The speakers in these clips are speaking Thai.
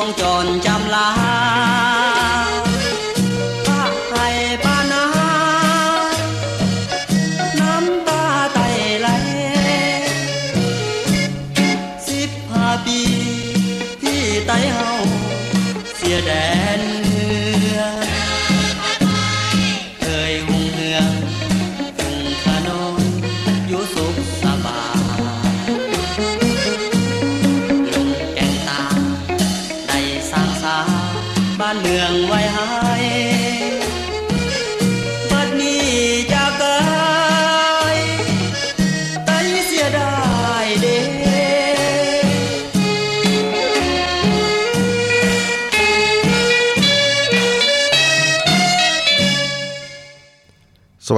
ส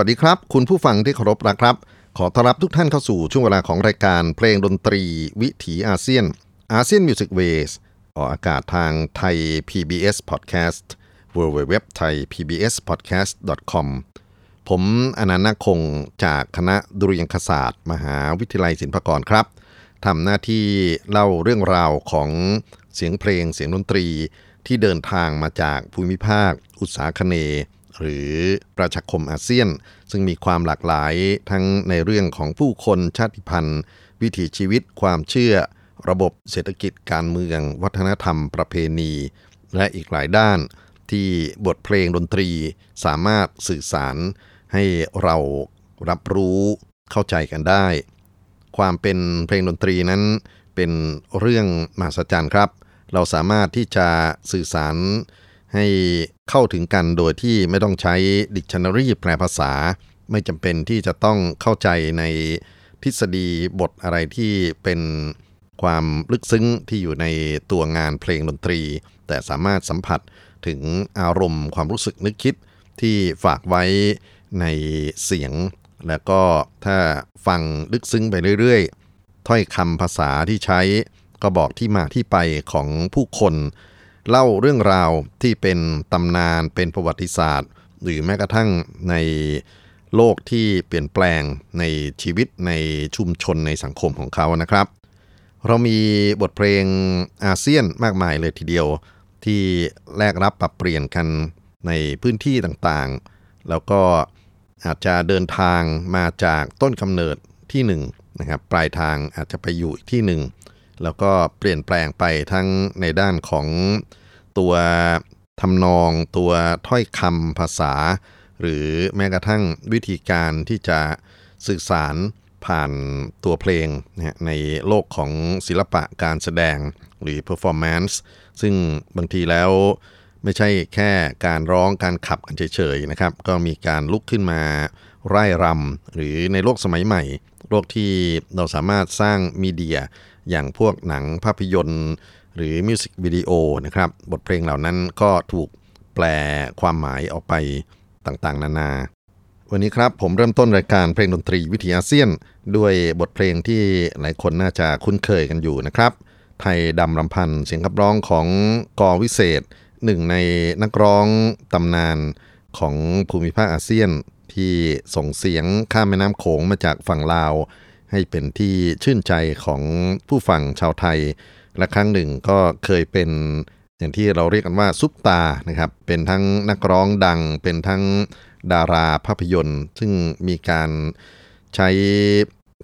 สวัสดีครับ คุณผู้ฟังที่เคารพนะครับ ขอต้อนรับทุกท่านเข้าสู่ช่วงเวลาของรายการเพลงดนตรีวิถีอาเซียน ASEAN Music Ways ออกอากาศทางไทย PBS Podcast w w w t h a i PBS Podcast com ผมอนันต์คงจากคณะดุริยางคศาสตร์ มหาวิทยาลัยศิลปากรครับทำหน้าที่เล่าเรื่องราวของเสียงเพลงเสียงดนตรีที่เดินทางมาจากภูมิภาค อุตสาคเน หรือประชาคมอาเซียน ซึ่งมีความหลากหลายทั้งในเรื่องของผู้คนชาติพันธุ์ วิถีชีวิตความเชื่อ ระบบเศรษฐกิจการเมือง วัฒนธรรมประเพณี และอีกหลายด้าน ที่บทเพลงดนตรีสามารถสื่อสาร ให้เรารับรู้เข้าใจกันได้ ความเป็นเพลงดนตรีนั้นเป็นเรื่องมหัศจรรย์ครับ เราสามารถที่จะสื่อสาร ให้เข้าถึงกันโดยที่ไม่ต้องใช้ดิกชันนารีแปลภาษา ไม่จำเป็นที่จะต้องเข้าใจในทฤษฎีบทอะไรที่เป็นความลึกซึ้งที่อยู่ในตัวงานเพลงดนตรี แต่สามารถสัมผัสถึงอารมณ์ความรู้สึกนึกคิดที่ฝากไว้ในเสียง แล้วก็ถ้าฟังลึกซึ้งไปเรื่อยๆ ถ้อยคำภาษาที่ใช้ก็บอกที่มาที่ไปของผู้คน เล่าเรื่องราวที่เป็นตำนานเป็นประวัติศาสตร์ หรือแม้กระทั่งในโลกที่เปลี่ยนแปลงในชีวิตในชุมชนในสังคมของเขานะครับ เรามีบทเพลงอาเซียนมากมายเลยทีเดียว ที่แลกรับปรับเปลี่ยนกันในพื้นที่ต่างๆ แล้วก็อาจจะเดินทางมาจากต้นกำเนิดที่หนึ่งนะครับปลายทางอาจจะไปอยู่อีกที่หนึ่ง แล้วก็เปลี่ยนแปลงไปทั้งในด้านของตัวทำนองตัวถ้อยคำภาษา หรือแม้กระทั่งวิธีการที่จะสื่อสารผ่านตัวเพลงในโลกของศิลปะการแสดงหรือ performance ซึ่งบางทีแล้วไม่ใช่แค่การร้องการขับกันเฉยๆนะครับ ก็มีการลุกขึ้นมาไร่รำหรือในโลกสมัยใหม่ โลกที่เราสามารถสร้างมีเดีย อย่างพวกหนังภาพยนตร์ หรือมิวสิกวิดีโอนะครับ บทเพลงเหล่านั้นก็ถูกแปลความหมายออกไปต่างๆ นานา วันนี้ครับผมเริ่มต้นรายการเพลงดนตรีวิถีอาเซียน ด้วยบทเพลงที่หลายคนน่าจะคุ้นเคยกันอยู่นะครับ ไทยดำรำพันเสียงขับร้องของกอวิเศษ หนึ่งในนักร้องตำนานของภูมิภาคอาเซียนที่ส่งเสียงข้ามแม่น้ำโขงมาจากฝั่งลาว ให้เป็นที่ชื่นใจของผู้ฟังชาวไทย และครั้งหนึ่งก็เคยเป็นอย่างที่เราเรียกกันว่าซุปตานะครับ เป็นทั้งนักร้องดัง เป็นทั้งดาราภาพยนตร์ ซึ่งมีการใช้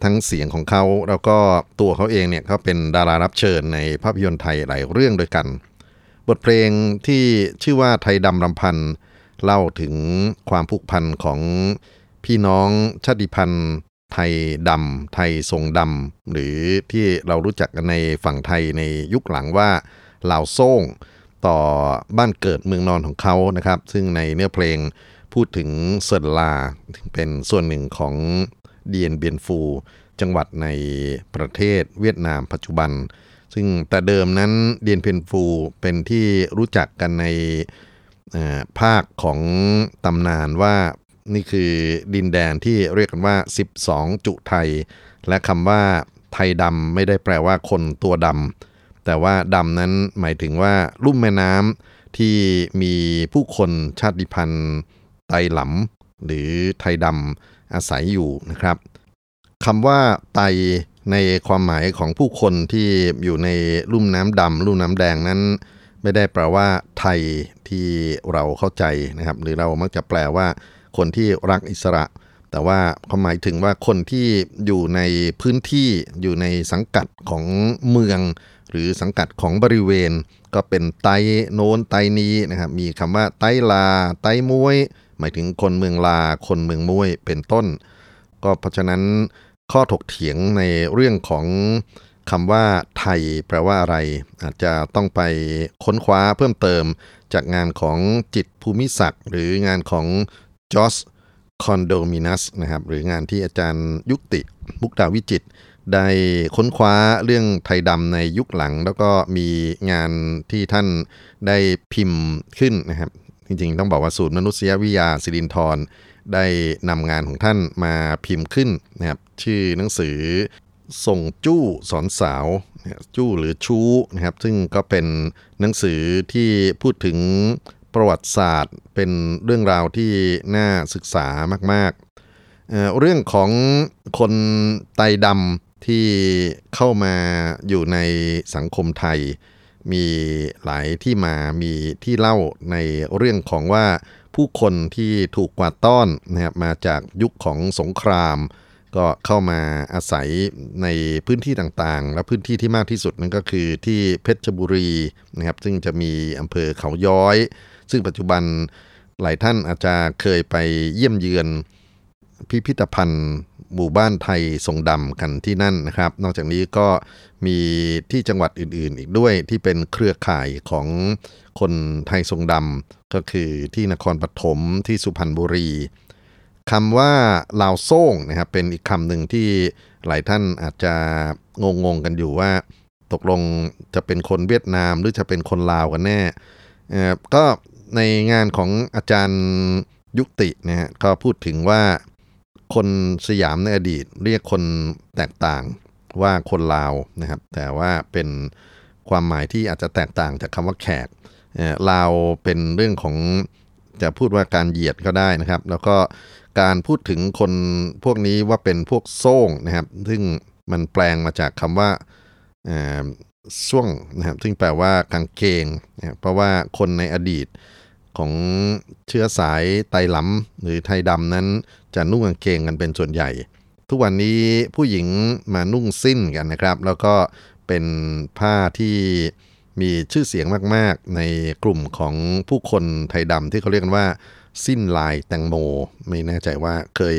ทั้งเสียงของเขาแล้วก็ตัวเขาเองเนี่ยเขาเป็นดารารับเชิญในภาพยนตร์ไทยหลายเรื่องด้วยกัน บทเพลงที่ชื่อว่าไทยดำรำพันเล่าถึงความผูกพันของพี่น้องชาติพันธุ์ ไทยดำไทยทรงดำหรือที่เรารู้จักกันในฝั่งไทยในยุคหลังว่าลาวโซ่งต่อบ้านเกิดเมืองนอนของเขานะครับ ซึ่งในเนื้อเพลงพูดถึงเซินลาเป็นส่วนหนึ่งของเดียนเบียนฟู จังหวัดในประเทศเวียดนามปัจจุบัน ซึ่งแต่เดิมนั้นเดียนเพียนฟูเป็นที่รู้จักกันในภาคของตำนานว่า นี่คือดินแดนที่เรียกกันว่า 12 จุไทย และคำว่าไทยดำไม่ได้แปลว่าคนตัวดำแต่ว่าดำนั้นหมายถึงว่าลุ่มแม่น้ำที่มีผู้คนชาติพันธุ์ไตหลำหรือไทยดำอาศัยอยู่นะครับคำว่าไตในความหมายของผู้คนที่อยู่ในลุ่มน้ำดำลุ่มน้ำแดงนั้น ไม่ได้แปลว่าไทยที่เราเข้าใจนะครับ หรือเรามักจะแปลว่า คนที่รักอิสระ แต่ว่าเขาหมายถึงว่าคนที่อยู่ในพื้นที่อยู่ในสังกัดของเมือง หรือสังกัดของบริเวณ ก็เป็นไตโน้นไตนี้นะครับมีคำว่าไตลา ไตมวย หมายถึงคนเมืองลา คนเมืองมวยเป็นต้น ก็เพราะฉะนั้นข้อถกเถียงในเรื่องของคำว่าไทยแปลว่าอะไร อาจจะต้องไปค้นคว้าเพิ่มเติมจากงานของจิตภูมิศักดิ์หรืองานของ จอสคอนโดมินัสนะครับหรืองานที่อาจารย์ยุติมุกดาวิจิต ได้ค้นคว้าเรื่องไทยดำในยุคหลัง แล้วก็มีงานที่ท่านได้พิมพ์ขึ้นนะครับ จริงๆ ต้องบอกว่าศูนย์มนุษยวิทยาสิรินทรได้นำงานของท่านมาพิมพ์ขึ้นนะครับชื่อหนังสือส่งจู้สอนสาวจู้หรือชู้นะครับซึ่งก็เป็นหนังสือที่พูดถึง ประวัติศาสตร์เป็นเรื่องราวที่น่าศึกษามากๆเเรื่องของคนไตดำที่เข้ามาอยู่ในสังคมไทย มีหลายที่มามีที่เล่าในเรื่องของว่าผู้คนที่ถูกกวาดต้อนนะครับมาจากยุคของสงคราม ก็เข้ามาอาศัยในพื้นที่ต่างๆ และพื้นที่ที่มากที่สุดนั่นก็คือที่เพชรบุรีนะครับซึ่งจะมีอำเภอเขาย้อย ซึ่งปัจจุบันหลายท่านอาจจะเคยไปเยี่ยมเยือนพิพิธภัณฑ์หมู่บ้านไทยทรงดำกันที่นั่นนะครับ นอกจากนี้ก็มีที่จังหวัดอื่นๆ อีกด้วยที่เป็นเครือข่ายของคนไทยทรงดำก็คือที่นครปฐมที่สุพรรณบุรีคำว่าลาวโซ่งนะครับเป็นอีกคำหนึ่งที่หลายท่านอาจจะงงๆกันอยู่ว่า ตกลงจะเป็นคนเวียดนามหรือจะเป็นคนลาวกันแน่ก็ ในงานของอาจารย์ยุตินะฮะก็พูดถึงว่าคนสยามในอดีตเรียกคนแตกต่างว่าคนลาวนะครับ แต่ว่าเป็นความหมายที่อาจจะแตกต่างจากคำว่าแขกลาวเป็นเรื่องของจะพูดว่าการเหยียดก็ได้นะครับ แล้วก็การพูดถึงคนพวกนี้ว่าเป็นพวกโซ่งนะครับ ซึ่งมันแปลงมาจากคำว่าช่วงนะครับ ซึ่งแปลว่ากางเกงนะเพราะว่าคนในอดีต ของเชื้อสายไตหลำหรือไทยดำนั้น จะนุ่งกางเกงกันเป็นส่วนใหญ่ ทุกวันนี้ผู้หญิงมานุ่งสิ้นกันนะครับ แล้วก็เป็นผ้าที่มีชื่อเสียงมาก ๆ ในกลุ่มของผู้คนไทยดำที่เขาเรียกกันว่า สิ้นลายแตงโม ไม่แน่ใจว่าเคย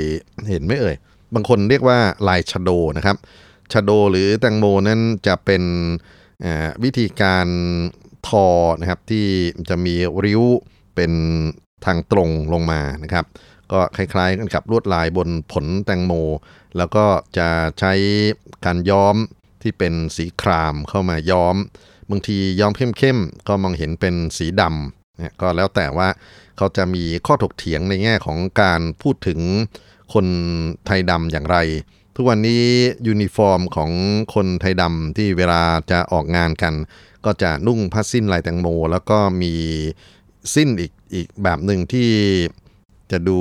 เห็นไหมเอ่ย บางคนเรียกว่าลายชโดนะครับชโดหรือแตงโมนั้นจะเป็นวิธีการทอนะครับที่จะมีริ้ว เป็นทางตรงลงมานะครับ ก็คล้ายๆกันกับลวดลายบนผลแตงโม แล้วก็จะใช้การย้อมที่เป็นสีครามเข้ามาย้อม บางทีย้อมเข้มๆก็มองเห็นเป็นสีดำนะก็แล้วแต่ว่าเขาจะมีข้อถกเถียงในแง่ของการพูดถึงคนไทยดำอย่างไร ทุกวันนี้ยูนิฟอร์มของคนไทยดำที่เวลาจะออกงานกัน ก็จะนุ่งผ้าสิ้นลายแตงโม แล้วก็มี สิ้นอีกอีกแบบหนึ่งที่จะดู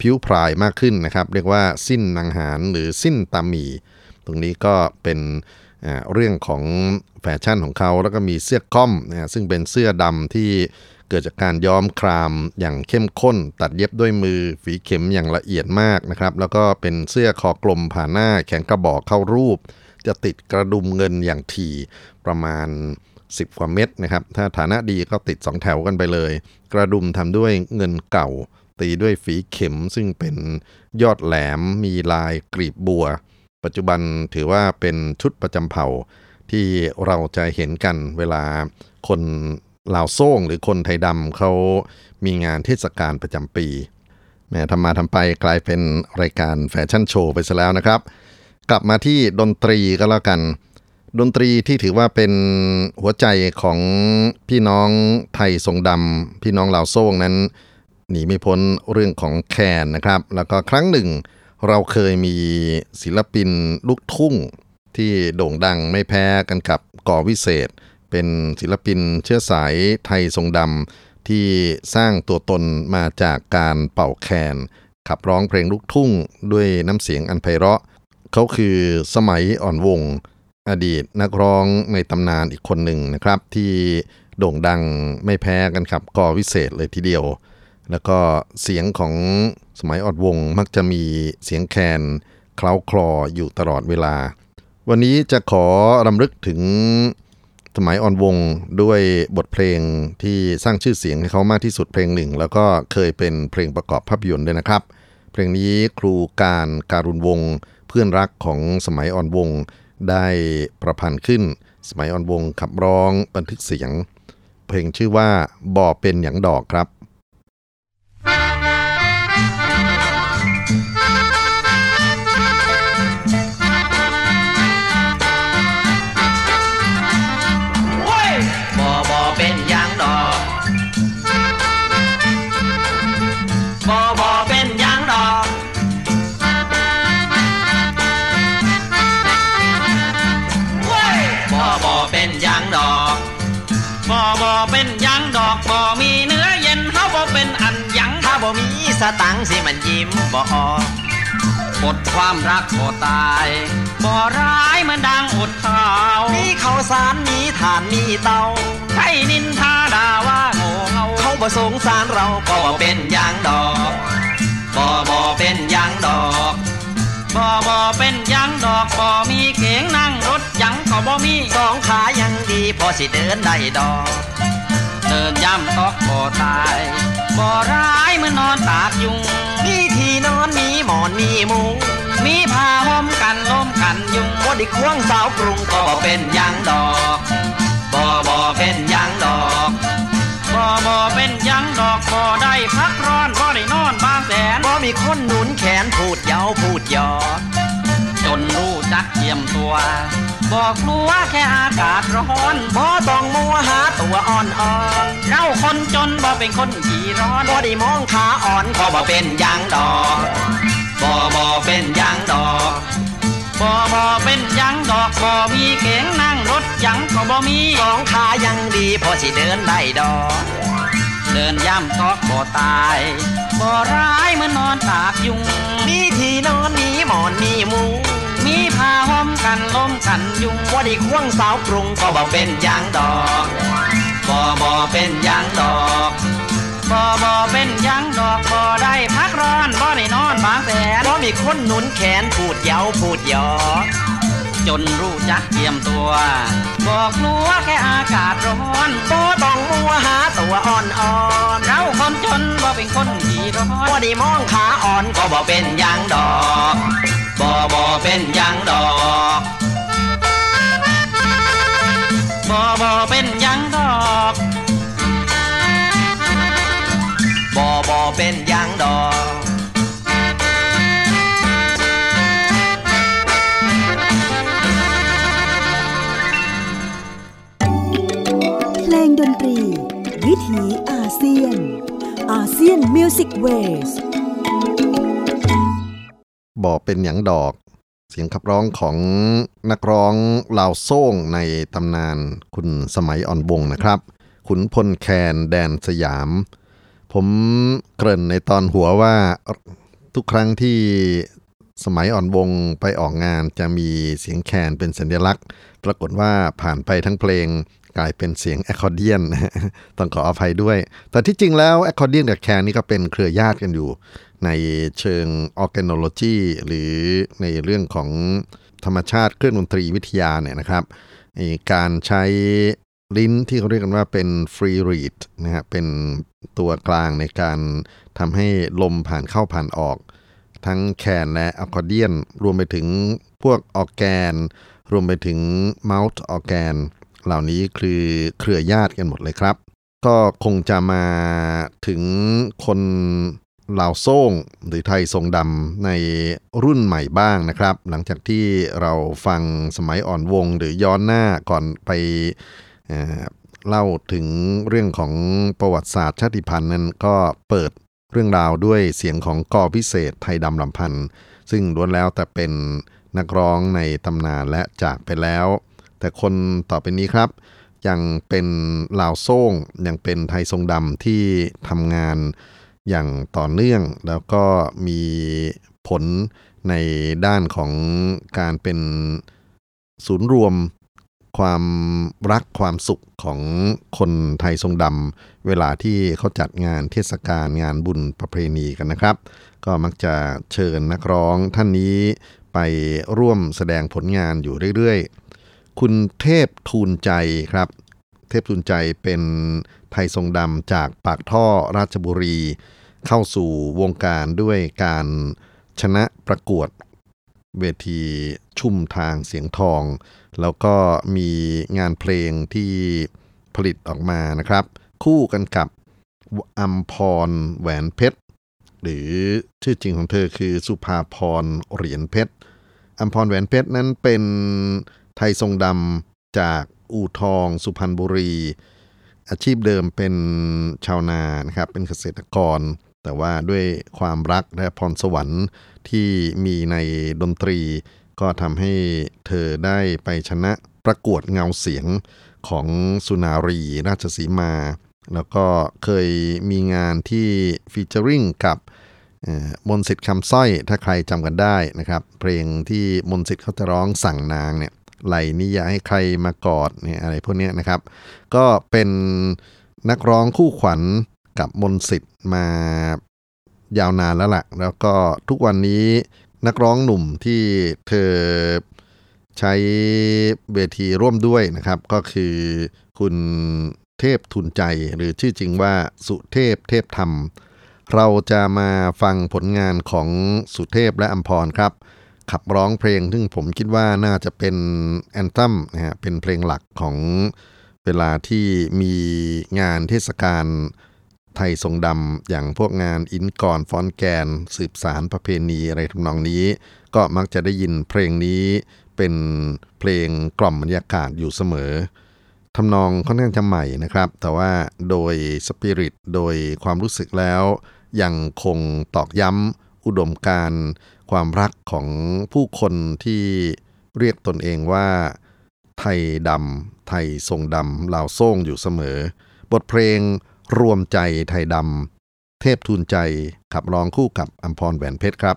ผิวพรายมากขึ้นนะครับ เรียกว่าสิ้นนางหารหรือสิ้นตามี ตรงนี้ก็เป็นเรื่องของแฟชั่นของเขาแล้วก็มีเสื้อก้อมนะซึ่งเป็นเสื้อดำที่เกิดจากการย้อมครามอย่างเข้มข้น ตัดเย็บด้วยมือฝีเข็มอย่างละเอียดมากนะครับ แล้วก็เป็นเสื้อคอกลมผ่าหน้าแขนกระบอกเข้ารูป จะติดกระดุมเงินอย่างถี่ประมาณ 10 กว่าเม็ดนะครับ ถ้าฐานะดีก็ติด 2 แถวกันไปเลย กระดุมทำด้วยเงินเก่า ตีด้วยฝีเข็มซึ่งเป็นยอดแหลมมีลายกรีบบัว ปัจจุบันถือว่าเป็นชุดประจำเผ่า ที่เราจะเห็นกันเวลาคนลาวโซ่งหรือคนไทยดำเขามีงานเทศกาลประจำปีแม้ทำมาทำไปกลายเป็นรายการแฟชั่นโชว์ไปซะแล้วนะครับ กลับมาที่ดนตรีก็แล้วกัน ดนตรีที่ถือว่าเป็นหัวใจของพี่น้องไทยทรงดำพี่น้องลาวโซ่งนั้น หนีไม่พ้นเรื่องของแคนนะครับ แล้วก็ครั้งหนึ่ง เราเคยมีศิลปินลูกทุ่ง ที่โด่งดังไม่แพ้กันกับก่อวิเศษ เป็นศิลปินเชื้อสายไทยทรงดำที่สร้างตัวตนมาจากการเป่าแคนขับร้องเพลงลูกทุ่งด้วยน้ำเสียงอันไพเราะ เขาคือสมัยอ่อนวง อดีตนักร้องในตำนานอีกคนหนึ่งนะครับ ที่โด่งดังไม่แพ้กันครับกอวิเศษเลยทีเดียว แล้วก็เสียงของสมัยออดวงมักจะมีเสียงแคนเคล้าคลออยู่ตลอดเวลา วันนี้จะขอรำลึกถึงสมัยออนวงด้วยบทเพลงที่สร้างชื่อเสียงให้เขามากที่สุดเพลงหนึ่ง แล้วก็เคยเป็นเพลงประกอบภาพยนตร์ด้วยนะครับ เพลงนี้ครูการการุณวงเพื่อนรักของสมัยออนวง ได้ประพันธ์ขึ้น สมัยอ่อนวงขับร้องบันทึกเสียง เพลงชื่อว่าบ่อเป็นอย่างดอกครับ สตังสิมันยิ้มบ่ออกหมดความรักบ่ตาย บ่ร้ายเหมือนดังอดข้าวมีเขาสารมีฐานมีเตาใครนินทาด่าว่าโง่เงาเขาบ่สงสารเราก็บ่เป็นอย่างดอกบ่บ่เป็นอย่างดอกบ่บ่เป็นยังดอกบ่มีเข็งนั่งรถยังก็บ่มีสองขายังดีพอสิเดินได้ดอก เดินย่ำตอกบ่ตายบ่ร้ายเมื่อนอนตากยุงมีที่นอนมีหมอนมีมุงมีผ้าห่มกันลมกันยุงบ่ได้ควงสาวกรุงก็บ่เป็นยังดอกบ่บ่เป็นยังดอกบ่บ่เป็นยังดอกบ่ได้พักร้อนบ่ได้นอนบางแสนบ่มีคนหนุนแขนพูดเยาพูดหยอดจ นรู้จักเยี่ยมตัว บอกกลัวแค่อากาศร้อนบ่ต้องมัวหาตัวอ่อนอ่อนเราคนจนบ่เป็นคนขี้ร้อนบ่ได้มองขาอ่อนก็บ่เป็นยังดอกบ่บ่เป็นยังดอกบ่บ่เป็นยังดอกบ่มีเก๋งนั่งรถยังก็บ่มีสองขายังดีพอสิเดินได้ดอก เดินย่ำตอกบ่ตายบ่ร้ายเมื่อนนอนตากยุงมีที่นอนมีหมอนมีมุง มีผ้าห่มกันล้มกันยุงบ่ได้ควงสาวกรุงก็บ่บ่เป็นยังดอกบ่บ่เป็นยังดอกบ่บ่เป็นยังดอกบ่ได้พักร้อนบ่ได้นอนบางแสนบ่มีคนหนุนแขนพูดเยาพูดหยอดจนรู้จักเตรียมตัว บอกลัวแค่อากาศร้อนบ่ต้องมัวหาตัวอ่อนอ่อนเราคนจนบ่เป็นคนขี้ร้อนบ่ได้มองขาอ่อนก็บ่เป็นยังดอก บ่บ่เป็นหยังดอกบ่บ่เป็นหยังดอกบ่บ่เป็นหยังดอกเพลงดนตรี วิถีอาเซียน ASEAN Music Ways บอกเป็นหยังดอก เสียงขับร้องของนักร้องลาวโซ่งในตำนานคุณสมัยอ่อนวงศ์นะครับ ขุนพลแคนแดนสยาม ผมเกริ่นในตอนหัวว่าทุกครั้งที่สมัยอ่อนวงศ์ไปออกงานจะมีเสียงแคนเป็นสัญลักษณ์ ปรากฏว่าผ่านไปทั้งเพลงกลายเป็นเสียงแอคคอร์เดียนต้องขออภัยด้วย แต่ที่จริงแล้วแอคคอร์เดียนกับแคนนี่ก็เป็นเครือญาติกันอยู่ ในเชิง organology หรือในเรื่องของธรรมชาติเครื่องดนตรีวิทยาเนี่ยนะครับการใช้ลิ้นที่เขาเรียกกันว่าเป็น free reed นะฮะเป็นตัวกลางในการทำให้ลมผ่านเข้าผ่านออก ทั้งแคนและอะคอร์เดียน รวมไปถึงพวกออร์แกน รวมไปถึง mouth organ เหล่านี้คือเครือญาติกันหมดเลยครับ ก็คงจะมาถึงคน ลาวโซ่งหรือไทยทรงดำในรุ่นใหม่บ้างนะครับ หลังจากที่เราฟังสมัยอ่อนวงศ์หรือย้อนหน้าก่อนไปเอ่อเล่าถึงเรื่องของประวัติศาสตร์ชาติพันธุ์นั้นก็เปิดเรื่องราวด้วยเสียงของกอพิเศษไทยดำลำพันธ์ซึ่งล้วนแล้วแต่เป็นนักร้องในตำนานและจากไปแล้ว แต่คนต่อไปนี้ครับ ยังเป็นลาวโซ่งยังเป็นไทยทรงดำที่ทำงาน อย่างต่อเนื่อง แล้วก็มีผลในด้านของการเป็นศูนย์รวมความรักความสุขของคนไทยทรงดำเวลาที่เขาจัดงานเทศกาลงานบุญประเพณีกันนะครับ ก็มักจะเชิญนักร้องท่านนี้ไปร่วมแสดงผลงานอยู่เรื่อยๆ คุณเทพทูลใจครับ เทพทูลใจเป็นไทยทรงดำจากปากท่อราชบุรี เข้าสู่วงการด้วยการชนะประกวดเวทีชุ่มทางเสียงทอง แล้วก็มีงานเพลงที่ผลิตออกมานะครับ คู่กันกับอัมพรแหวนเพชร หรือชื่อจริงของเธอคือสุภาพรเหรียญเพชรอัมพรแหวนเพชรนั้นเป็นไทยทรงดำจากอู่ทองสุพรรณบุรี อาชีพเดิมเป็นชาวนานะครับเป็นเกษตรกร แต่ว่าด้วยความรักและพรสวรรค์ที่มีในดนตรี ก็ทำให้เธอได้ไปชนะประกวดเงาเสียงของสุนารีราชสีมา แล้วก็เคยมีงานที่ฟีเจอริงกับมนสิทธิ์คำสร้อยถ้าใครจำกันได้นะครับ เพลงที่มนสิทธิ์เขาจะร้องสั่งนางเนี่ยไหลนี่อย่าให้ใครมากอดเนี่ยอะไรพวกนี้นะครับ ก็เป็นนักร้องคู่ขวัญกับมนสิทธิ์ มายาวนานแล้วล่ะ แล้วก็ทุกวันนี้นักร้องหนุ่มที่เธอใช้เวทีร่วมด้วยนะครับ ก็คือคุณเทพทุนใจหรือชื่อจริงว่าสุเทพเทพธรรม เราจะมาฟังผลงานของสุเทพและอัมพรครับ ขับร้องเพลงซึ่งผมคิดว่าน่าจะเป็นแอนตัมนะฮะเป็นเพลงหลักของเวลาที่มีงานเทศกาล ไทยทรงดำ อย่างพวกงานอินกอนฟอนแกน สืบสารประเพณีอะไรทำนองนี้ ก็มักจะได้ยินเพลงนี้เป็นเพลงกล่อมบรรยากาศอยู่เสมอทำนองค่อนข้างจะใหม่นะครับ แต่ว่าโดยสปิริตโดยความรู้สึกแล้ว ยังคงตอกย้ำอุดมการความรักของผู้คนที่เรียกตนเองว่า ไทยดำไทยทรงดำลาวโซ่งอยู่เสมอ บทเพลง รวมใจไทยดำ เทพทุนใจขับร้องคู่กับอัมพรแหวนเพชรครับ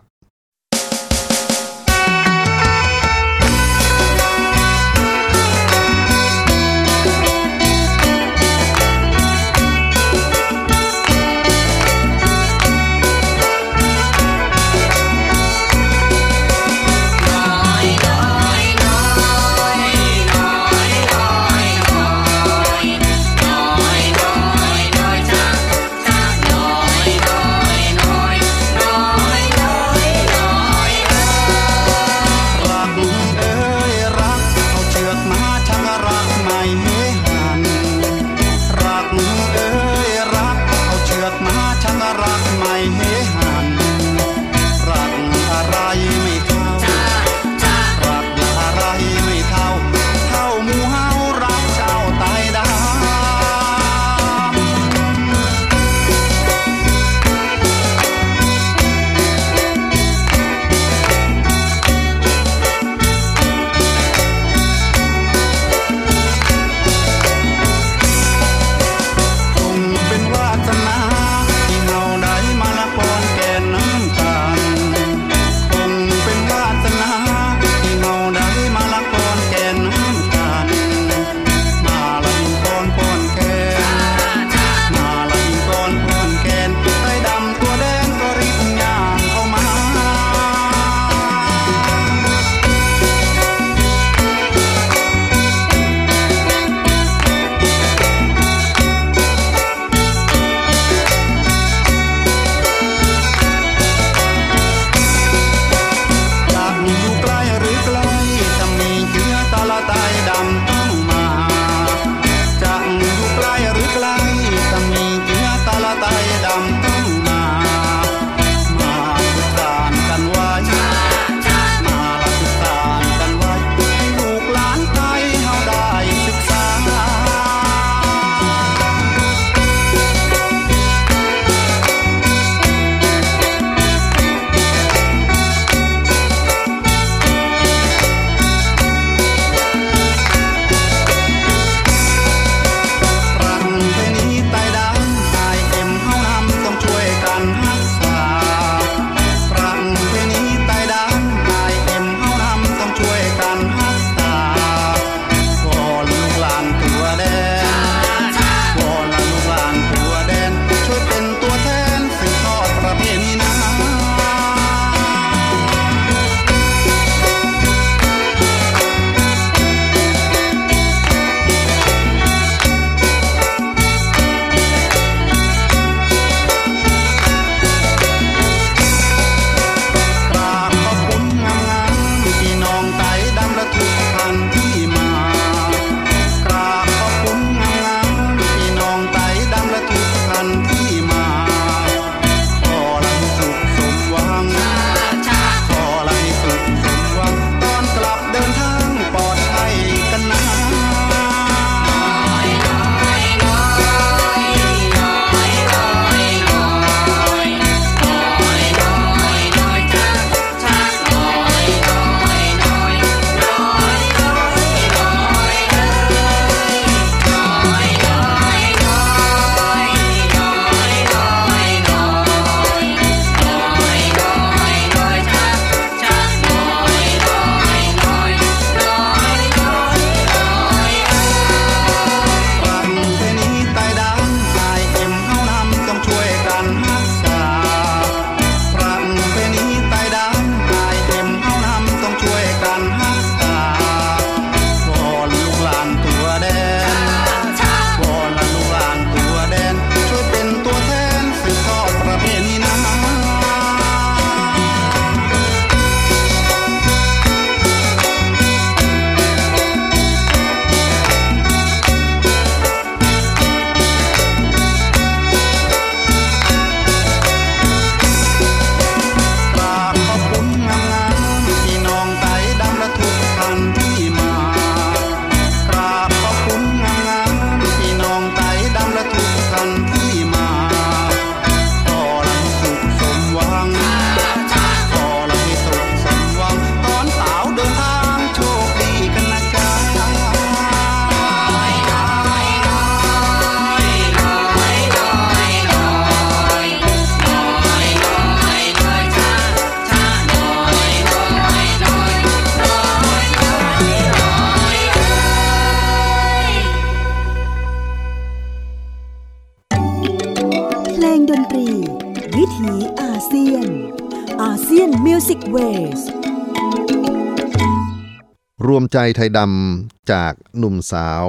ใจไทยดำจากหนุ่มสาว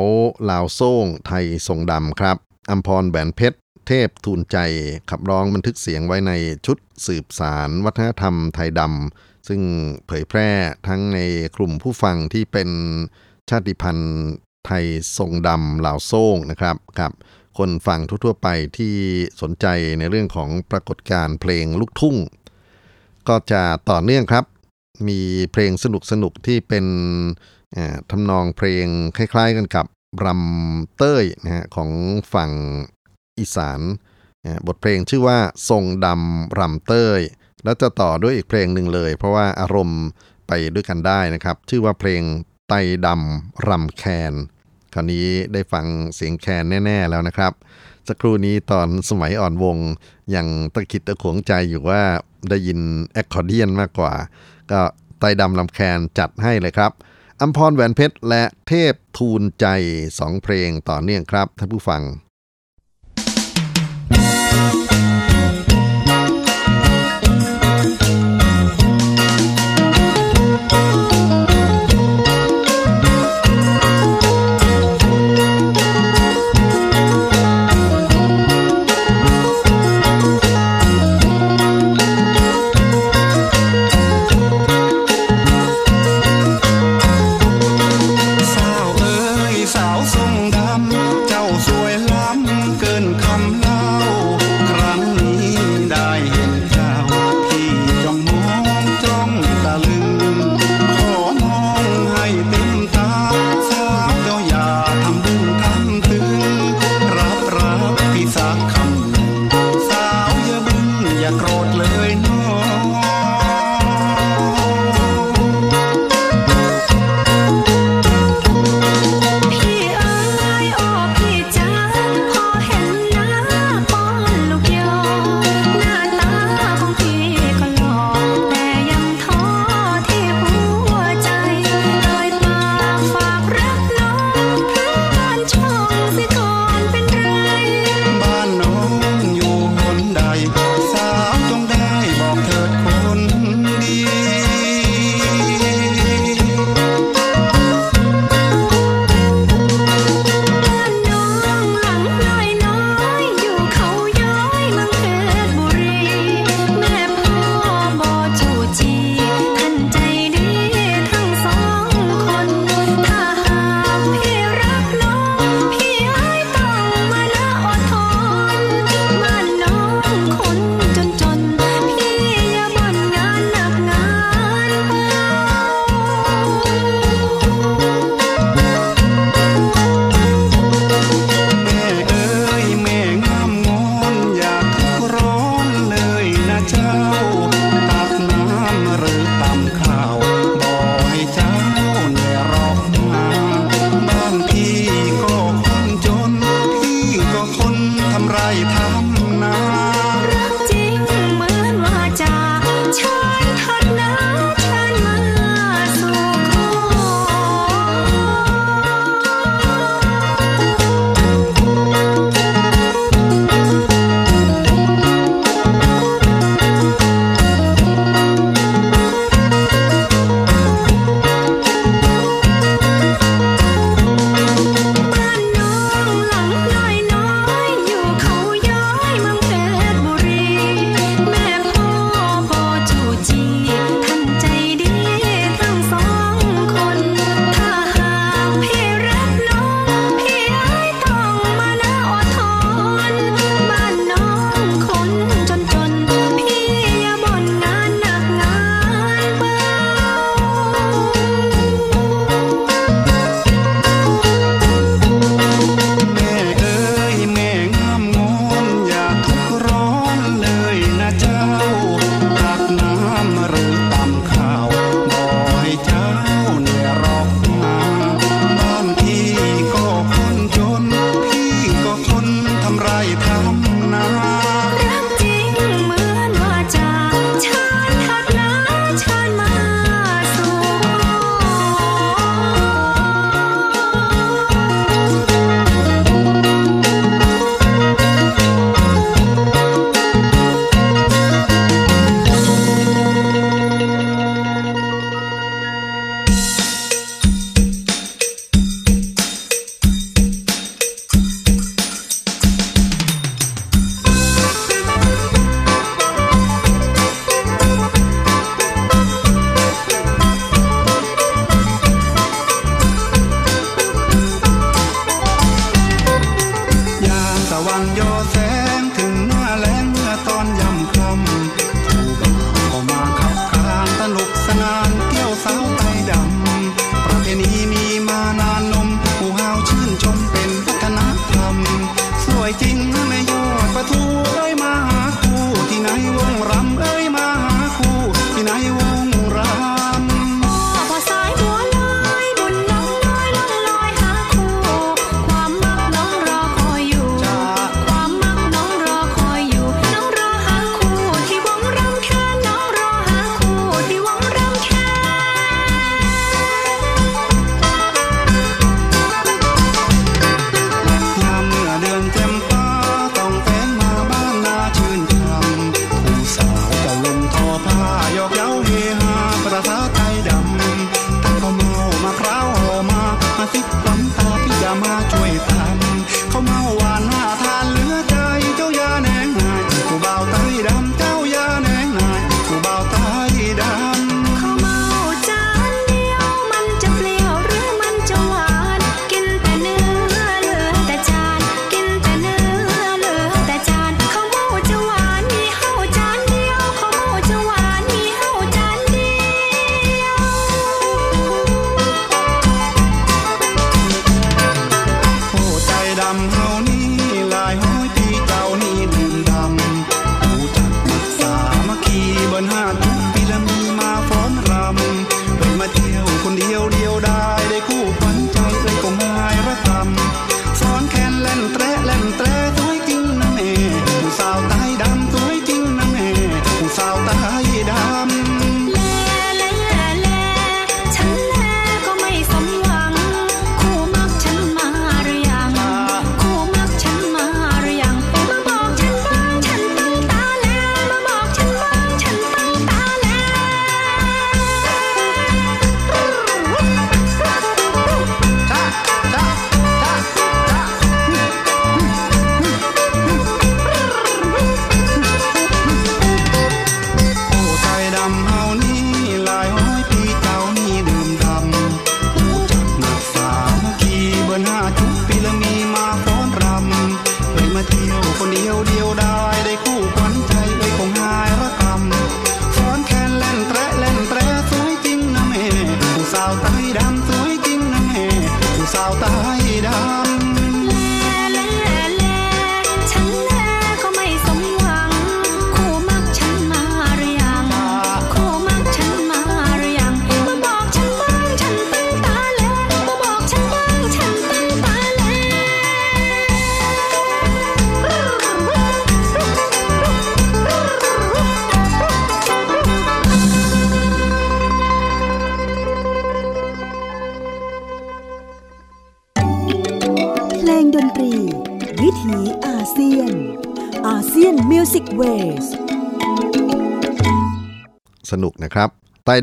ลาวโซ่งไทยทรงดำครับอัมพรแหวนเพชร เทพทูลใจ ขับร้องบันทึกเสียงไว้ในชุดสืบสารวัฒนธรรมไทยดำ ซึ่งเผยแพร่ทั้งในกลุ่มผู้ฟังที่เป็นชาติพันธุ์ไทยทรงดำลาวโซ่งนะครับกับคนฟังทั่วๆไปที่สนใจในเรื่องของปรากฏการณ์เพลงลูกทุ่ง ก็จะต่อเนื่องครับ มีเพลงสนุกสนุกๆที่เป็นทำนองเพลงคล้าย ๆ กันกับรำเต้ยนะฮะของฝั่งอีสานบทเพลงชื่อว่าทรงดำรำเต้ย แล้วจะต่อด้วยอีกเพลงหนึ่งเลย เพราะว่าอารมณ์ไปด้วยกันได้นะครับ ชื่อว่าเพลงไตดำรำแคนคราวนี้ได้ฟังเสียงแคนแน่ ๆ แล้วนะครับ สักครู่นี้ตอนสมัยอ่อนวงยังตะคิดตะขวงใจอยู่ว่าได้ยินแอคคอร์เดียนมากกว่า ก็ไตดำลำแคนจัดให้เลยครับอัมพรแหวนเพชรและเทพทูลใจสองเพลงต่อเนื่องครับท่านผู้ฟัง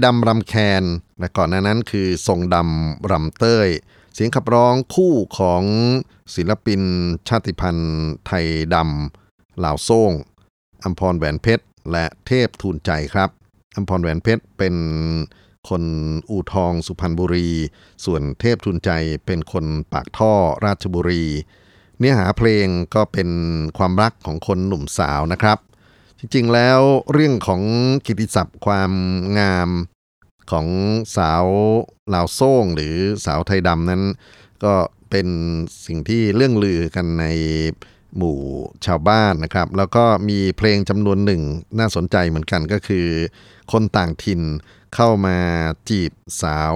ดำรำแคนและก่อนหน้านั้นคือทรงดำรำเต้ย เสียงขับร้องคู่ของศิลปินชาติพันธุ์ไทยดำลาวโซ่งอัมพรแหวนเพชร และเทพทูลใจครับอัมพรแหวนเพชรเป็นคนอู่ทองสุพรรณบุรี ส่วนเทพทูลใจเป็นคนปากท่อราชบุรี เนื้อหาเพลงก็เป็นความรักของคนหนุ่มสาวนะครับ จริงๆแล้วเรื่องของกิตติศัพท์ความงามของสาวลาวโซ่งหรือสาวไทยดำนั้น ก็เป็นสิ่งที่เรื่องลือกันในหมู่ชาวบ้านนะครับ แล้วก็มีเพลงจำนวนหนึ่งน่าสนใจเหมือนกันก็คือ คนต่างถิ่นเข้ามาจีบสาว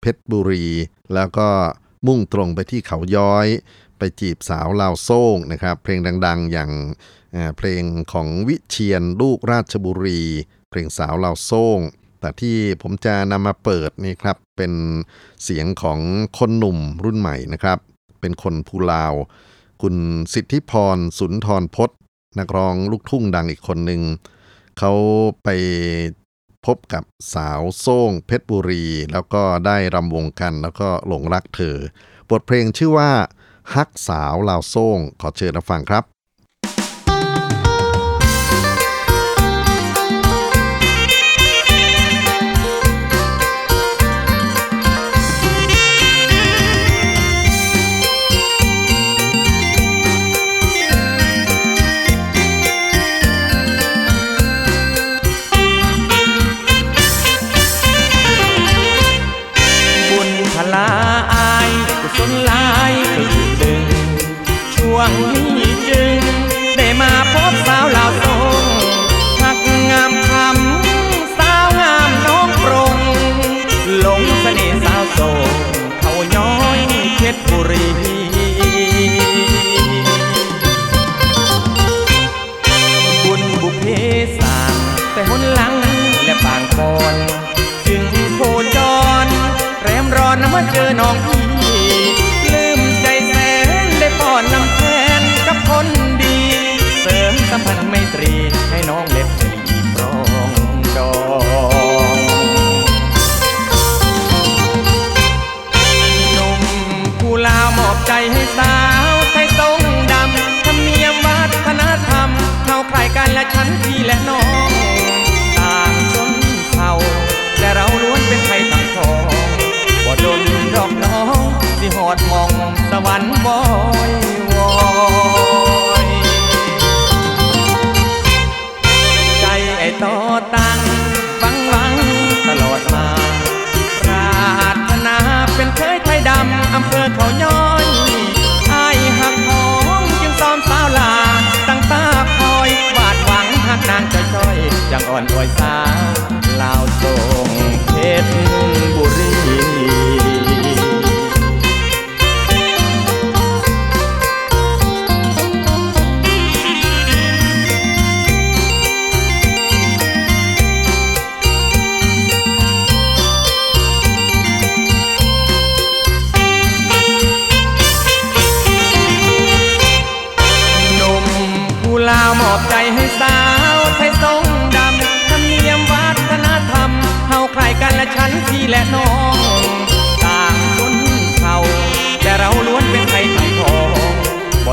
เพชรบุรี แล้วก็มุ่งตรงไปที่เขาย้อย ไปจีบสาวลาวโซ่งนะครับ เพลงดัง ๆ อย่างเพลงของวิเชียนลูกราชบุรี เพลงสาวลาวโซ่ง แต่ที่ผมจะนำมาเปิดนี่ครับ เป็นเสียงของคนหนุ่มรุ่นใหม่นะครับ เป็นคนภูลาว คุณสิทธิพรสุนทรพจน์ นักร้องลูกทุ่งดังอีกคนหนึ่งเขาไปพบกับสาวโซ่งเพชรบุรี แล้วก็ได้รำวงกันแล้วก็หลงรักเธอ บทเพลงชื่อว่า ฮักสาวลาวโซ่งขอเชิญรับฟังครับ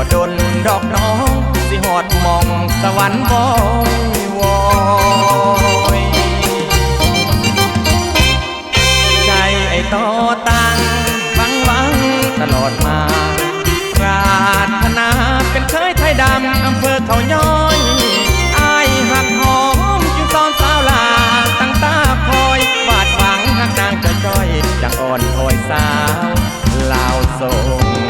บ่ดนดอกน้อง สิหอดมองสวรรค์บอยวอยใจไอ้ต่อตังฟังวังตลอดมาปรารถนาเป็นเคยไทยดำอำเภอเขาย้อยอายหักหอมจึงซ้อนสาวลาตั้งตาคอยวาดหวังหักนางจะจ้อยจังอ่อนคอยสาวลาวทรง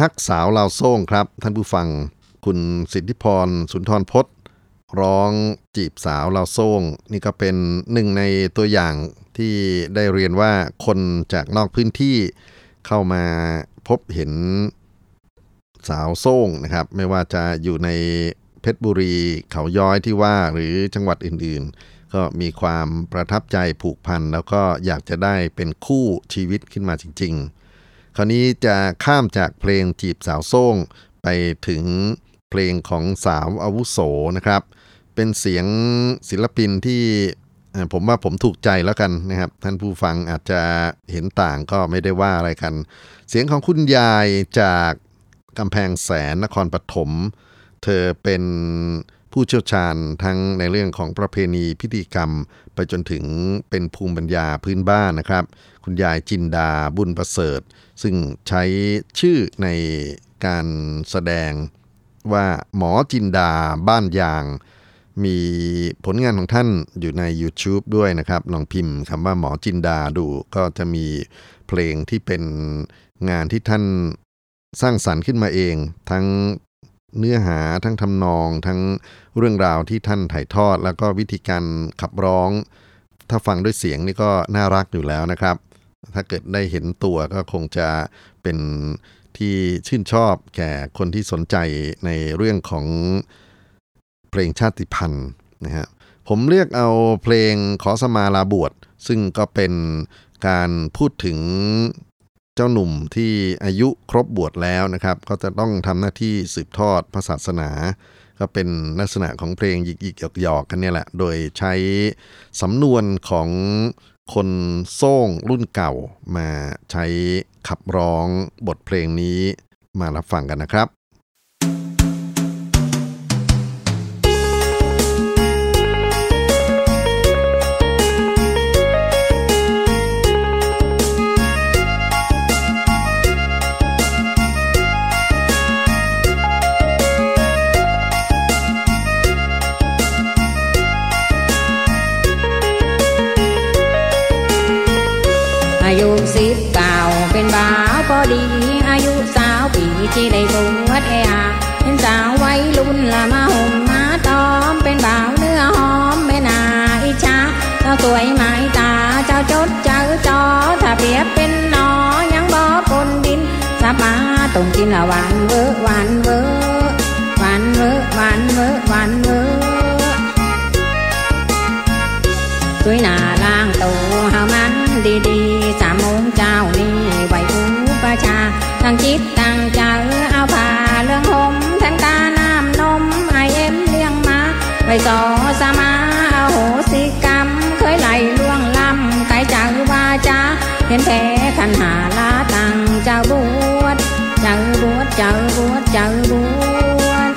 ฮักสาวลาวโซ่งครับ ท่านผู้ฟัง คุณสิทธิพร สุนทรพจน์ ร้องจีบสาวลาวโซ่ง นี่ก็เป็นหนึ่งในตัวอย่างที่ได้เรียนว่าคนจากนอกพื้นที่เข้ามาพบเห็นสาวโซ่งนะครับ ไม่ว่าจะอยู่ในเพชรบุรีเขาย้อยที่ว่าหรือจังหวัดอื่นๆ ก็มีความประทับใจผูกพัน แล้วก็อยากจะได้เป็นคู่ชีวิตขึ้นมาจริง ๆ คราวนี้จะข้ามจากเพลงจีบสาวโซ่งไปถึงเพลงของสาวอาวุโสนะครับ เป็นเสียงศิลปินที่ผมว่าผมถูกใจแล้วกันนะครับ ท่านผู้ฟังอาจจะเห็นต่างก็ไม่ได้ว่าอะไรกัน เสียงของคุณยายจากกำแพงแสนนครปฐม เธอเป็น ผู้เชี่ยวชาญทั้งในเรื่องของประเพณีพิธีกรรม ไปจนถึงเป็นภูมิปัญญาพื้นบ้านนะครับ คุณยายจินดาบุญประเสริฐ ซึ่งใช้ชื่อในการแสดงว่าหมอจินดาบ้านยาง มีผลงานของท่านอยู่ใน YouTube ด้วยนะครับ ลองพิมพ์คำว่าหมอจินดาดูก็จะมีเพลงที่เป็นงานที่ท่านสร้างสรรค์ขึ้นมาเอง ทั้ง เนื้อหาทั้งทำนองทั้งเรื่องราวที่ท่านถ่ายทอด แล้วก็วิธีการขับร้อง ถ้าฟังด้วยเสียงนี่ก็น่ารักอยู่แล้วนะครับ ถ้าเกิดได้เห็นตัวก็คงจะเป็นที่ชื่นชอบแก่คนที่สนใจในเรื่องของเพลงชาติพันธุ์นะฮะผมเลือกเอาเพลงขอสมาลาบวชซึ่งก็เป็นการพูดถึง เจ้าหนุ่มที่อายุครบบวชแล้วนะครับ ก็จะต้องทำหน้าที่สืบทอดพระศาสนา ก็เป็นลักษณะของเพลงหยิกๆหยอกๆกันเนี่ยแหละ โดยใช้สำนวนของคนโซ่งรุ่นเก่ามาใช้ขับร้องบทเพลงนี้มารับฟังกันนะครับ อายุสิบเก้าเป็นบ่าวก็ดี อายุสาวปีที่ได้บวชเออาเป็นสาวไว้รุ่นละมาห่มมาตอม เป็นบ่าวเนื้อหอมแม่นาอิชาเจ้าสวยไม้ตาเจ้าจดเจ้าจอถ้าเปรียบเป็นนอยังบ่ปนดินสมาตรงกินละหวานเวอหวานเวอหวานเวอหวานเวอหวานเวอสวยนา ล่างโตเฮามันดีๆสามโมงเจ้านี่ไหวอุประชาตั้งจิตตั้งใจเอาผ้าเรื่องห่มแทนกาน้ำนมไอเอ็มเลี้ยงมาไว้สอสมาเอาโหสิกรรม เคยไหลล่วงล้ำไกลจากวาจาเห็นแท้ขันหาลาตังเจ้าบวชเจ้าบวชเจ้าบวชเจ้าบวช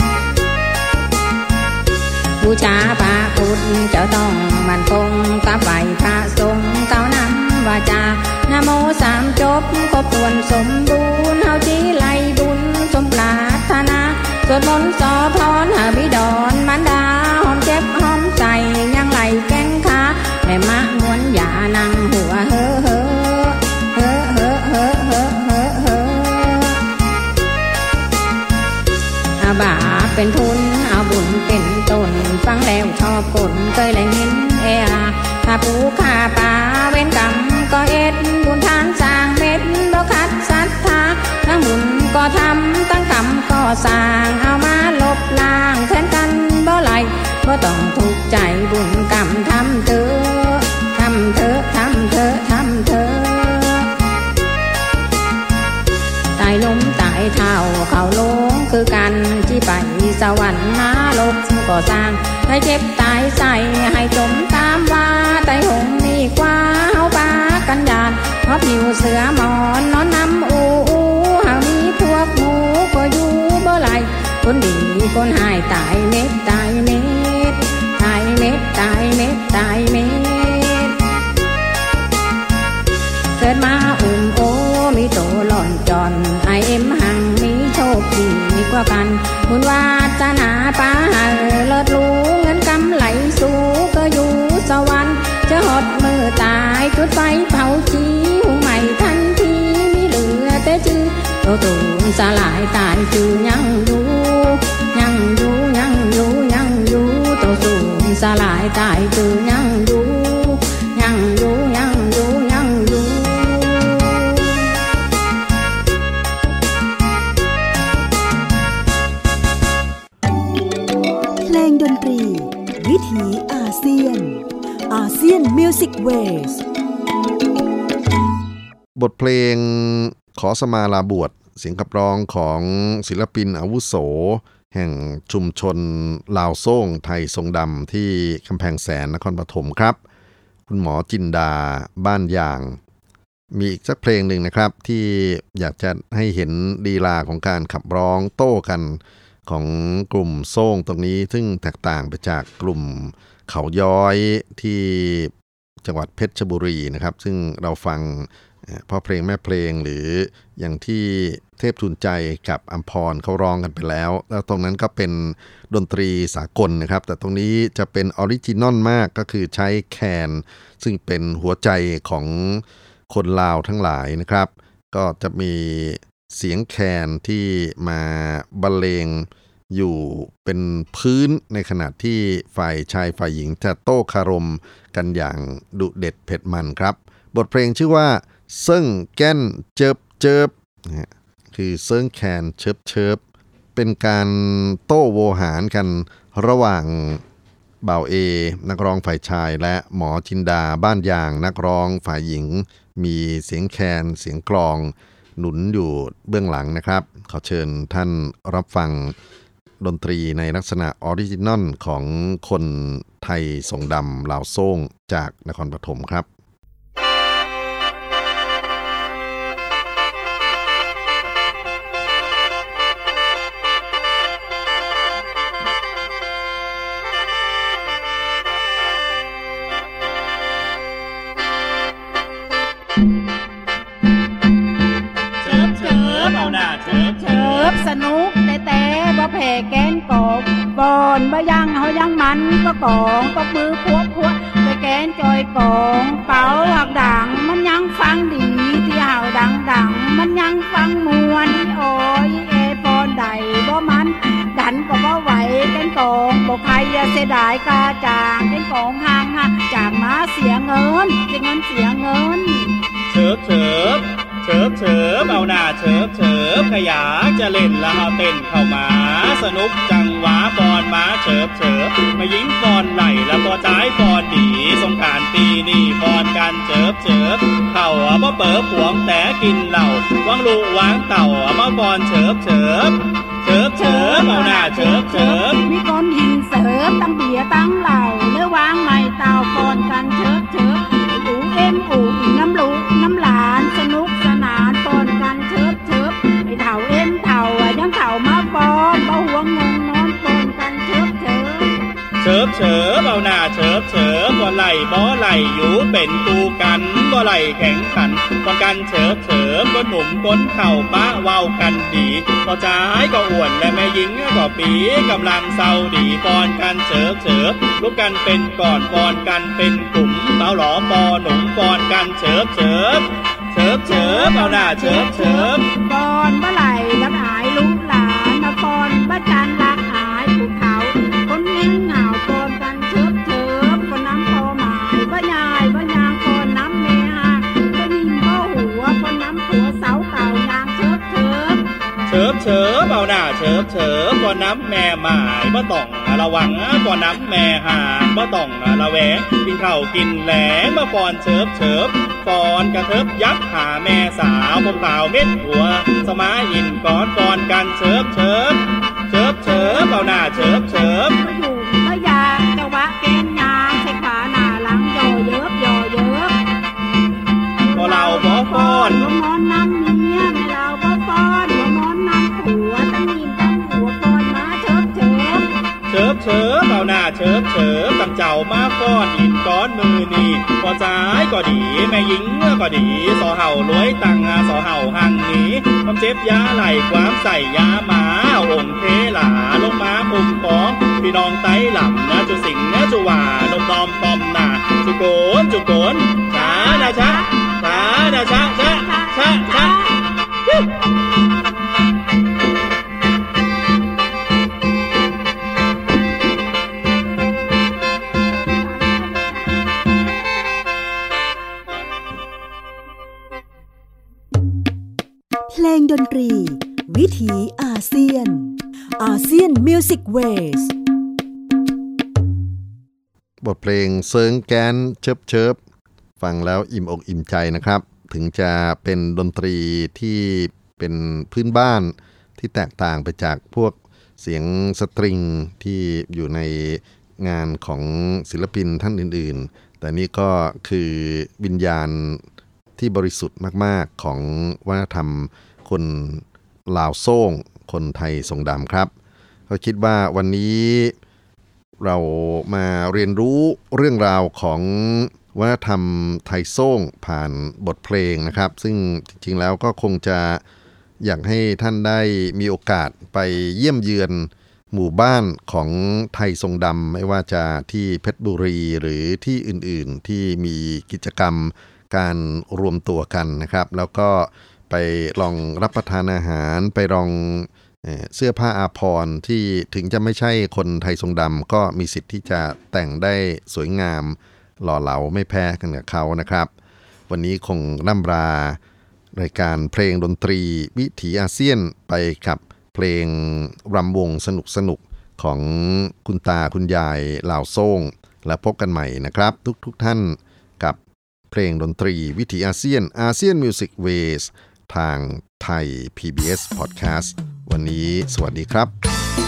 บูชาพระพุทธเจ้าต้อง มันคงกับไฟพระสงเก้านำวาจานะโมสามจบครบถ้วนสมบูรณ์เฮาจีไลบุญสมปรารถนาสวดมนต์สอพรหาบิดอนมันดาหอมเจ็บหอมใจยังไหลแก้งขาแม่มะมวนอย่านั่งหัวเฮ้อเป็นทุน บุญเป็นตนฟังแล้วชอบกลเคยได้ยินเออาถ้าปูข้าป่าเว้นกรรมก็เอ็ดบุญทานสร้างเม็ดบ่คัดศรัทธาทั้งบุญก็ทำตั้งกรรมก็สร้างเอามาลบล้างแทนกันบ่ไหลบ่ต้องทุกข์ใจบุญกรรมทำเตือ สร้างให้เจ็บตายใส่ให้จมตามว่าไตหงนี่กว่าเฮาปากันยานเพราะผิวเสือหมอนนอนน้ำอูอูหามีพวกหมูก็อยู่บ่ไหลคนดีคนหายตายเม็ดตายเม็ดตายเม็ดตายเม็ดตายเม็ดเกิดมาอุ่มโอมีโตหล่อนจอนไอเอ็มหังมีโชคดีกว่ากันบุญวาสนาป้าหา ไฟเผาชีหุงใหม่ทันทีมีเหลือแต่จื้อโตตูนสลายตายจื้อยังอยู่ยังอยู่ยังอยู่ยังอยู่โตตูนสลายตายจื้อ บทเพลงขอสมาลาบวชเสียงขับร้องของศิลปินอาวุโส แห่งชุมชนลาวโซ่งไทยทรงดำที่กำแพงแสนนครปฐมครับ คุณหมอจินดาบ้านยาง มีอีกสักเพลงหนึ่งนะครับที่อยากจะให้เห็นดีลาของการขับร้องโต้กันของกลุ่มโซ่งตรงนี้ ซึ่งแตกต่างไปจากกลุ่มเขาย้อยที่ จังหวัดเพชรบุรีนะครับ ซึ่งเราฟังพ่อเพลงแม่เพลงหรืออย่างที่เทพทุนใจกับอัมพรเขาร้องกันไปแล้ว แล้วตรงนั้นก็เป็นดนตรีสากลนะครับ แต่ตรงนี้จะเป็น original มากก็คือใช้แคน ซึ่งเป็นหัวใจของคนลาวทั้งหลายนะครับ ก็จะมีเสียงแคนที่มาบรรเลงอยู่เป็นพื้นในขณะที่ฝ่ายชายฝ่ายหญิงจะโต้คารม กันอย่างดุเด็ดเผ็ดมันครับ บทเพลงชื่อว่าเซิ่งแก้นเจิบเจิบคือเซิ่งแคนเชิบเชิบเป็นการโต้โวหารกันระหว่างบ่าเอ นักร้องฝ่ายชาย และหมอจินดาบ้านยางนักร้องฝ่ายหญิง มีเสียงแคนเสียงกลอง หนุนอยู่เบื้องหลังนะครับ ขอเชิญท่านรับฟัง ดนตรีในลักษณะ original ของคนไทยทรงดำลาวโซ่งจากนครปฐมครับ ก่อนบ่ยังเฮายังมันก็กองก็มือพวกพวกไปแกนจอยกองเป่าหักดัง มันยังฟังดีที่เฮาดังดัง มันยังฟังมวนโอ้ยเอปอนใดบ่มันดันก็บ่ไหวแกนกองบ่ใครเสียดายกาจางแกนกองห่างหักจากมาเสียเงินเสียเงินเสียเงินเชิบเชิบเชิชิบเฉิบเอาหน้าเฉิบเฉิบ ขยาจะเล่นแล้วเอเต้นเข้ามา สนุกจังหวะฟอนมาเฉิบเฉิบมายิงฟอนไหลแล้วพอจ่ายฟอนดีสงการปีนี้ฟอนกันเฉิบเฉิบเข่าเอามาเปิดผวงแต่กินเหล้าวางลูกวางเต่ามาฟอนเฉิบเฉิบเฉิบเฉิบเอาหน้าเฉิบเฉิบมีก้อนหินเสริมตั้งเบียตั้งเหล่าเนื้อวางไม่เต่าก่อนกันเชิบเชิบอูเอ็มอูน้ำลูกน้ำหลานสนุก เฉิบเฉิบเอาหน้าเฉิบเฉิบบ่ไหลบ่ไหลอยู่เป็นตูกันบ่ไหลแข่งขันบ่กันเฉิบเฉิบก็หนุ่มก้นเข่าป้าเว้ากันดีบ่จ่ายก็อ้วนและแม่หญิงก็ปีกำลังเศร้าดีปอนกันเฉิบเฉิบลุกกันเป็นก่อนปอนกันเป็นกลุ่มเต้าหลอปอหนุ่มปอนกันเฉิบเฉิบเฉิบเฉิบเอาหน้าเฉิบเฉิบปอนบ่ไหลรักอายลูกหลานมาปอนบ่จันรักอาย เฉิบเฉิบเอาหน้าเฉิบเฉิบก่อนน้ำแม่หมายบ่ต้องระวังก่อนน้ำแม่ห่างบ่ต้องระแวงกินข้าวกินแหลงมาปอนเฉิบเฉิบปอนกระเทิบยับหาแม่สาวผมขาเม็ดหัว สมาอินก่อนปอนกันเฉิบเฉิบเฉิบเฉิบเอาหน้าเฉิบเฉิบมาอยู่มายาจะวะแกนยาใส่ขาหน้าหลังย่อเยิบย่อเยิบบ่เราบ่ฟ้อนบ่มอนน้ำ หน้าเฉิบเฉิบตั้งเจ้ามาฟ้อนลินก้อนมือนี่พอจ่ายก็ดีแม่หญิงก็ดีสอเห่ารวยตังสอเห่าหังหนีความเจ็บยาไหลความใส่ยาหมาองค์เทหลาลงมาอุ้มของพี่น้องไต้หลับนะจุสิงนะจุว่าลมตอมตอมหนาจุโกนจุโกนช้านะช้าช้านะช้าช้าช้าช้า ดนตรี วิถีอาเซียน อาเซียนมิวสิกเวสบทเพลงเซิงแกนเชิบเชิบฟังแล้วอิ่มอกอิ่มใจนะครับ ถึงจะเป็นดนตรีที่เป็นพื้นบ้านที่แตกต่างไปจากพวกเสียงสตริงที่อยู่ในงานของศิลปินท่านอื่น ๆ แต่นี่ก็คือวิญญาณที่บริสุทธิ์มาก ๆ ของวัฒนธรรม คนลาวโซ่ง คนไทยทรงดำครับเขาคิดว่าวันนี้เรามาเรียนรู้เรื่องราวของวัฒนธรรมไทยโซ่งผ่านบทเพลงนะครับ ซึ่งจริงๆแล้วก็คงจะอยากให้ท่านได้มีโอกาสไปเยี่ยมเยือนหมู่บ้านของไทยทรงดำไม่ว่าจะที่เพชรบุรีหรือที่อื่นๆที่มีกิจกรรมการรวมตัวกันนะครับ แล้วก็ ไปลองรับประทานอาหาร ไปลองเสื้อผ้าอาภรณ์ที่ถึงจะไม่ใช่คนไทยทรงดำก็มีสิทธิ์ที่จะแต่งได้สวยงาม หล่อเหลาไม่แพ้กันกับเขานะครับ วันนี้คงร่ำรารายการเพลงดนตรีวิถีอาเซียนไปกับเพลงรำวงสนุกสนุกของคุณตาคุณยายเหล่าวโซ่ง และพบกันใหม่นะครับ ทุกๆท่านกับเพลงดนตรีวิถีอาเซียน ASEAN Music Ways ทางไทย PBS Podcast วันนี้สวัสดีครับ